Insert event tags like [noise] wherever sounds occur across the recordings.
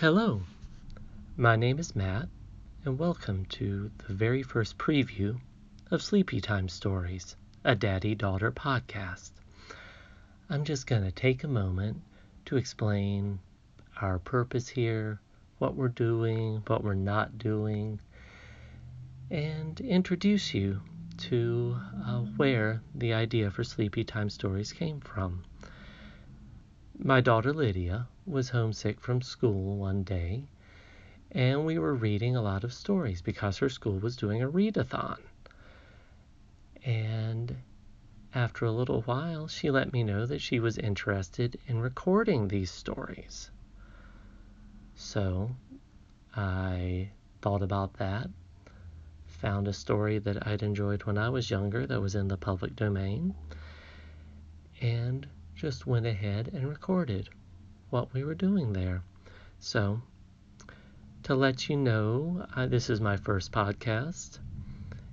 Hello, my name is Matt, and welcome to the very first preview of Sleepy Time Stories, a daddy daughter podcast. I'm just going to take a moment to explain our purpose here, what we're doing, what we're not doing, and introduce you to uh, where the idea for Sleepy Time Stories came from. My daughter Lydia was homesick from school one day, and we were reading a lot of stories because her school was doing a readathon. And after a little while, she let me know that she was interested in recording these stories. So I thought about that found a story that I'd enjoyed when I was younger that was in the public domain, and just went ahead and recorded what we were doing there. So, to let you know, uh, this is my first podcast.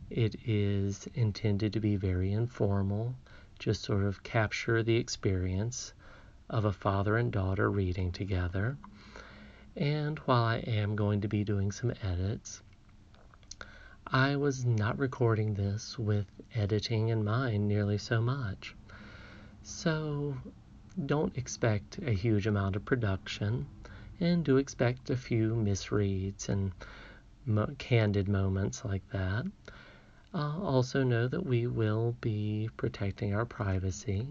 It is intended to be very informal, just sort of capture the experience of a father and daughter reading together. And while I am going to be doing some edits, I was not recording this with editing in mind nearly so much. So don't expect a huge amount of production and do expect a few misreads and mo- candid moments like that. Uh, also, know that we will be protecting our privacy,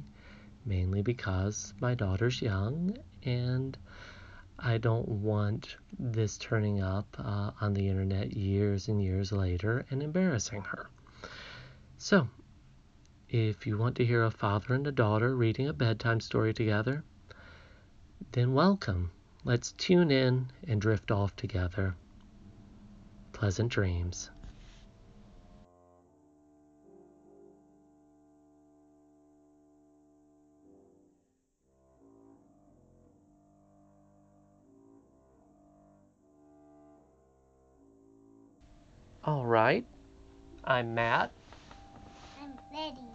mainly because my daughter's young and I don't want this turning up uh, on the internet years and years later and embarrassing her. So, if you want to hear a father and a daughter reading a bedtime story together, then welcome. Let's tune in and drift off together. Pleasant dreams. All right. I'm Matt. I'm Lydia.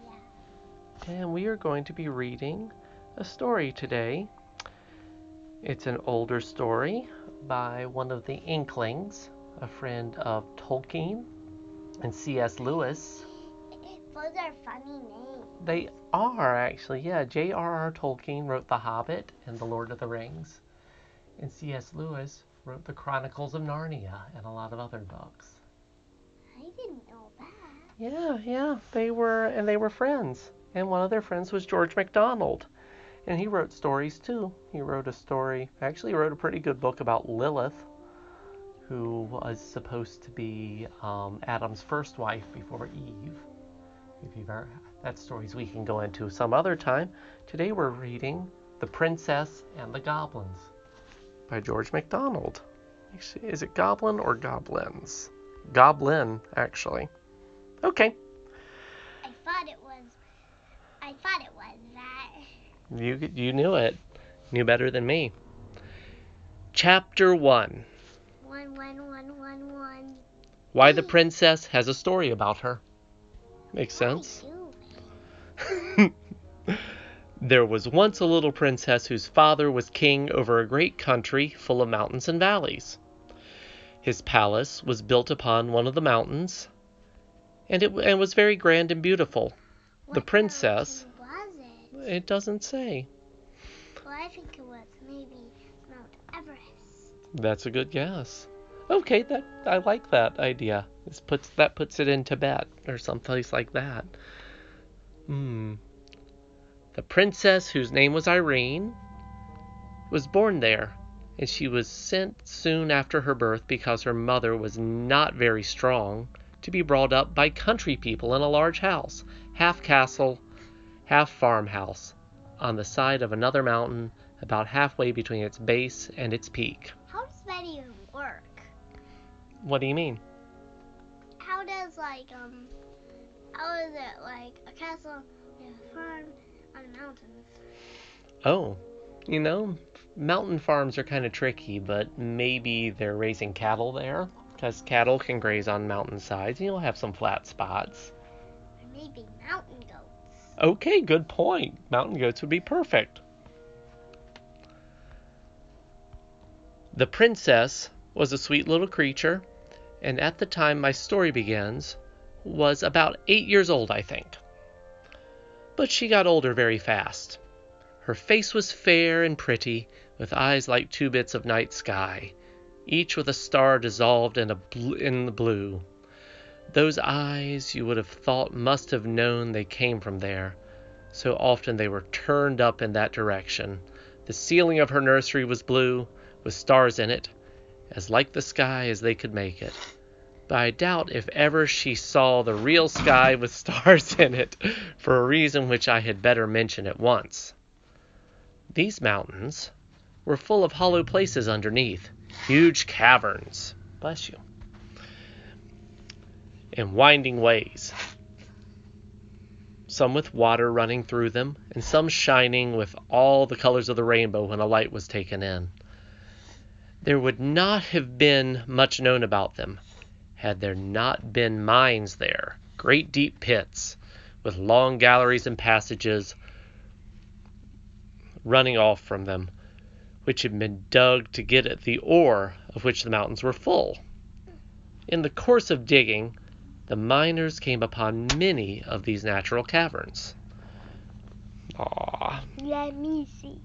And we are going to be reading a story today. It's an older story by one of the Inklings, a friend of Tolkien and C.S. Lewis. Those are funny names. They are actually, yeah. J.R.R. Tolkien wrote The Hobbit and The Lord of the Rings, and C.S. Lewis wrote The Chronicles of Narnia and a lot of other books. I didn't know that. Yeah, yeah, they were, and they were friends. And one of their friends was George MacDonald, and he wrote stories too. He wrote a story, actually wrote a pretty good book about Lilith, who was supposed to be um, Adam's first wife before Eve. If you've ever, that stories we can go into some other time. Today we're reading The Princess and the Goblins by George MacDonald. Actually, is it Goblin or Goblins? Goblin, actually. Okay, I thought it was. I thought it was that. you you knew it. Knew better than me. Chapter 1. One, one, one, one, one. Why the princess has a story about her. Makes sense. [laughs] There was once a little princess whose father was king over a great country full of mountains and valleys. His palace was built upon one of the mountains, and it and was very grand and beautiful. The princess- it? It doesn't say. Well, I think it was maybe Mount Everest. That's a good guess. Okay, that I like that idea. This puts that puts it in Tibet or someplace like that. Hmm. The princess, whose name was Irene, was born there, and she was sent soon after her birth because her mother was not very strong to be brought up by country people in a large house, half castle, half farmhouse, on the side of another mountain about halfway between its base and its peak. How does that even work? What do you mean? How does like um? How is it like a castle and a farm on mountains? Oh, you know, mountain farms are kind of tricky, but maybe they're raising cattle there because cattle can graze on mountain sides and you'll have some flat spots. Maybe mountain goats. Okay, good point. Mountain goats would be perfect. The princess was a sweet little creature, and at the time my story begins, was about eight years old, I think. But she got older very fast. Her face was fair and pretty, with eyes like two bits of night sky, each with a star dissolved in, bl- in the blue. Those eyes you would have thought must have known they came from there, so often they were turned up in that direction. The ceiling of her nursery was blue, with stars in it, as like the sky as they could make it. But I doubt if ever she saw the real sky with [laughs] stars in it, for a reason which I had better mention at once. These mountains were full of hollow places underneath, huge caverns, bless you, and winding ways, some with water running through them, and some shining with all the colors of the rainbow when a light was taken in. There would not have been much known about them had there not been mines there, great deep pits with long galleries and passages running off from them, which had been dug to get at the ore of which the mountains were full. In the course of digging, the miners came upon many of these natural caverns. Ah, Let me see.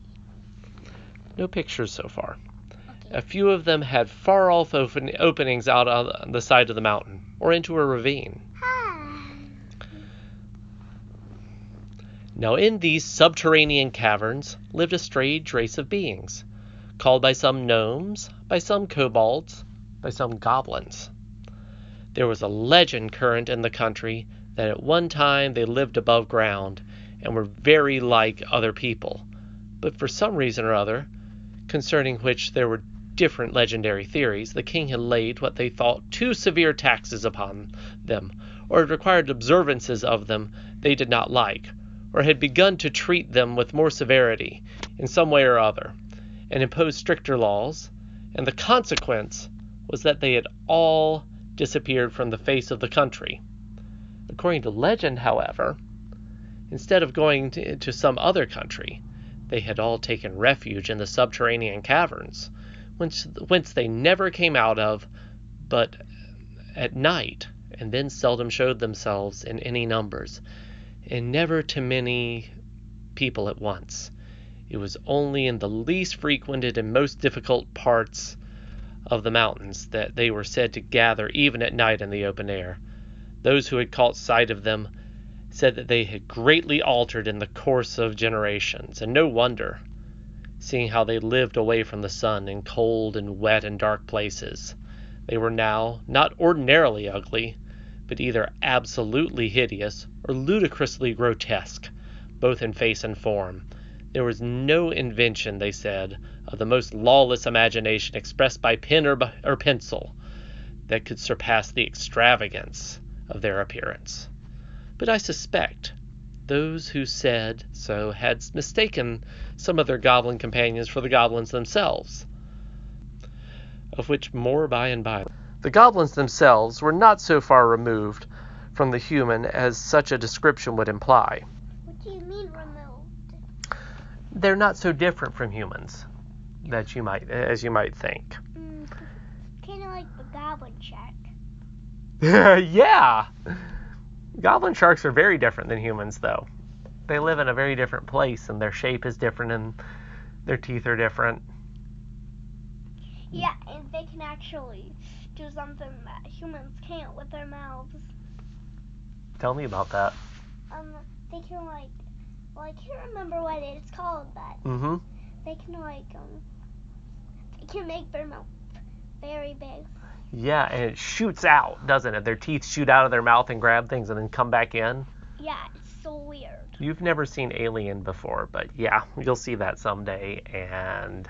no pictures so far. Okay. A few of them had far off open, openings out on the side of the mountain or into a ravine. Ah. Now, in these subterranean caverns lived a strange race of beings, called by some gnomes, by some kobolds, by some goblins. There was a legend current in the country that at one time they lived above ground and were very like other people, but for some reason or other, concerning which there were different legendary theories, the king had laid what they thought too severe taxes upon them, or had required observances of them they did not like, or had begun to treat them with more severity in some way or other, and imposed stricter laws, and the consequence was that they had all disappeared from the face of the country. According to legend, however, instead of going to, to some other country, they had all taken refuge in the subterranean caverns, whence, whence they never came out of but at night, and then seldom showed themselves in any numbers, and never to many people at once. It was only in the least frequented and most difficult parts of the mountains that they were said to gather even at night in the open air. Those who had caught sight of them said that they had greatly altered in the course of generations, and no wonder, seeing how they lived away from the sun in cold and wet and dark places. They were now not ordinarily ugly, but either absolutely hideous or ludicrously grotesque, both in face and form. There was no invention, they said, of the most lawless imagination expressed by pen or, or pencil that could surpass the extravagance of their appearance. But I suspect those who said so had mistaken some of their goblin companions for the goblins themselves, of which more by and by. The goblins themselves were not so far removed from the human as such a description would imply. What do you mean removed? They're not so different from humans that you might as you might think. Mm, kind of like the goblin shark. [laughs] yeah. Goblin sharks are very different than humans though. They live in a very different place and their shape is different and their teeth are different. Yeah, and they can actually do something that humans can't with their mouths. Tell me about that. Um, they can like, well, I can't remember what it's called, but Mhm. they can like, um, they can make their mouth very big. Yeah, and it shoots out, doesn't it? Their teeth shoot out of their mouth and grab things and then come back in. Yeah, it's so weird. You've never seen Alien before, but yeah, you'll see that someday. And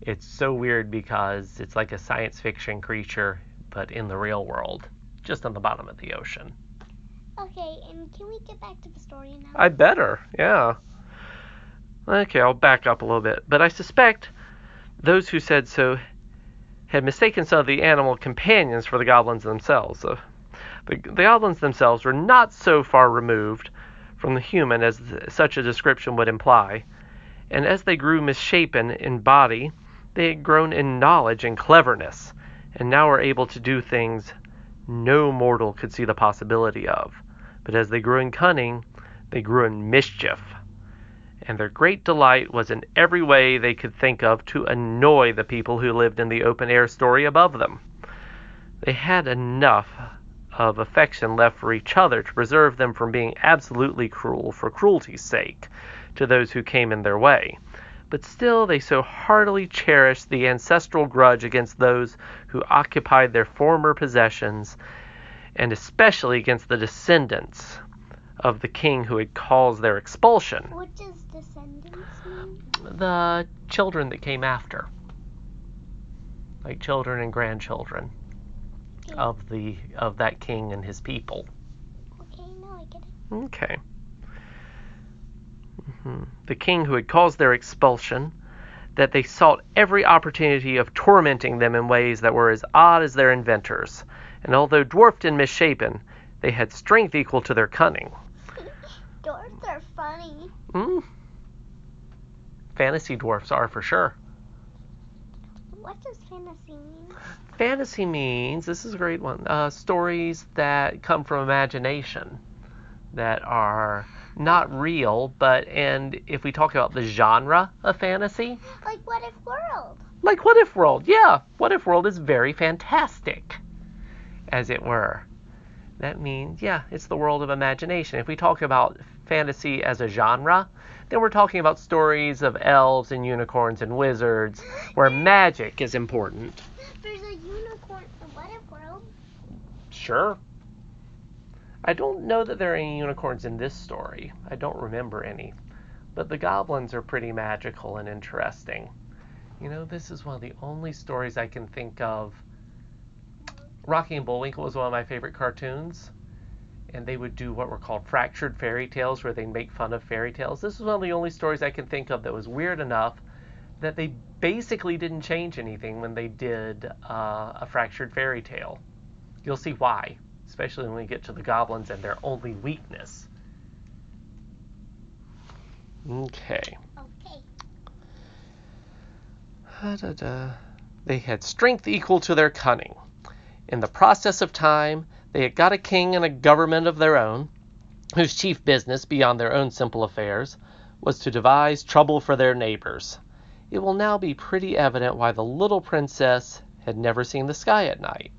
it's so weird because it's like a science fiction creature, but in the real world, just on the bottom of the ocean. Okay, and can we get back to the story now? I better, yeah. Okay, I'll back up a little bit. But I suspect those who said so had mistaken some of the animal companions for the goblins themselves. The, the goblins themselves were not so far removed from the human as such a description would imply, and as they grew misshapen in body They had grown in knowledge and cleverness, and now were able to do things no mortal could see the possibility of. But as they grew in cunning, they grew in mischief. And their great delight was in every way they could think of to annoy the people who lived in the open air story above them. They had enough of affection left for each other to preserve them from being absolutely cruel for cruelty's sake to those who came in their way. But still they so heartily cherished the ancestral grudge against those who occupied their former possessions, and especially against the descendants of the king who had caused their expulsion. What does descendants mean? The children that came after, like children and grandchildren Okay. of the of that king and his people. Okay, now I get it. Okay. The king who had caused their expulsion, that they sought every opportunity of tormenting them in ways that were as odd as their inventors, and although dwarfed and misshapen, they had strength equal to their cunning. Dwarfs are funny. Mm. Fantasy dwarfs are for sure. What does fantasy mean? Fantasy means this is a great one. Uh, stories that come from imagination, that are not real, but and if we talk about the genre of fantasy, Like what if world? like What If World, yeah, What If World is very fantastic, as it were. That means yeah, it's the world of imagination. If we talk about fantasy as a genre, then we're talking about stories of elves and unicorns and wizards, where magic is important. There's a unicorn in what if world? Sure. I don't know that there are any unicorns in this story. I don't remember any. But the goblins are pretty magical and interesting. You know, this is one of the only stories I can think of. Rocky and Bullwinkle was one of my favorite cartoons. And they would do what were called fractured fairy tales, where they make fun of fairy tales. This is one of the only stories I can think of that was weird enough that they basically didn't change anything when they did uh, a fractured fairy tale. You'll see why, especially when we get to the goblins and their only weakness. Okay. Okay. They had strength equal to their cunning. In the process of time, they had got a king and a government of their own, whose chief business, beyond their own simple affairs, was to devise trouble for their neighbors. It will now be pretty evident why the little princess had never seen the sky at night.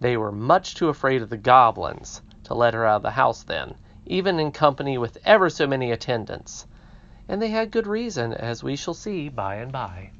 They were much too afraid of the goblins to let her out of the house then, even in company with ever so many attendants. And they had good reason, as we shall see by and by.